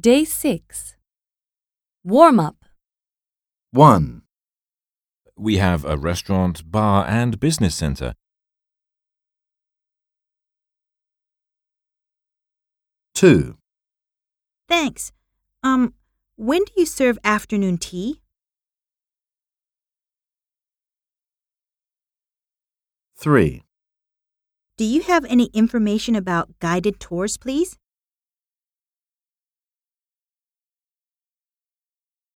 Day 6. Warm up. 1, We have a restaurant, bar, and business center. 2, Thanks. Um, when do you serve afternoon tea? 3, Do you have any information about guided tours, please?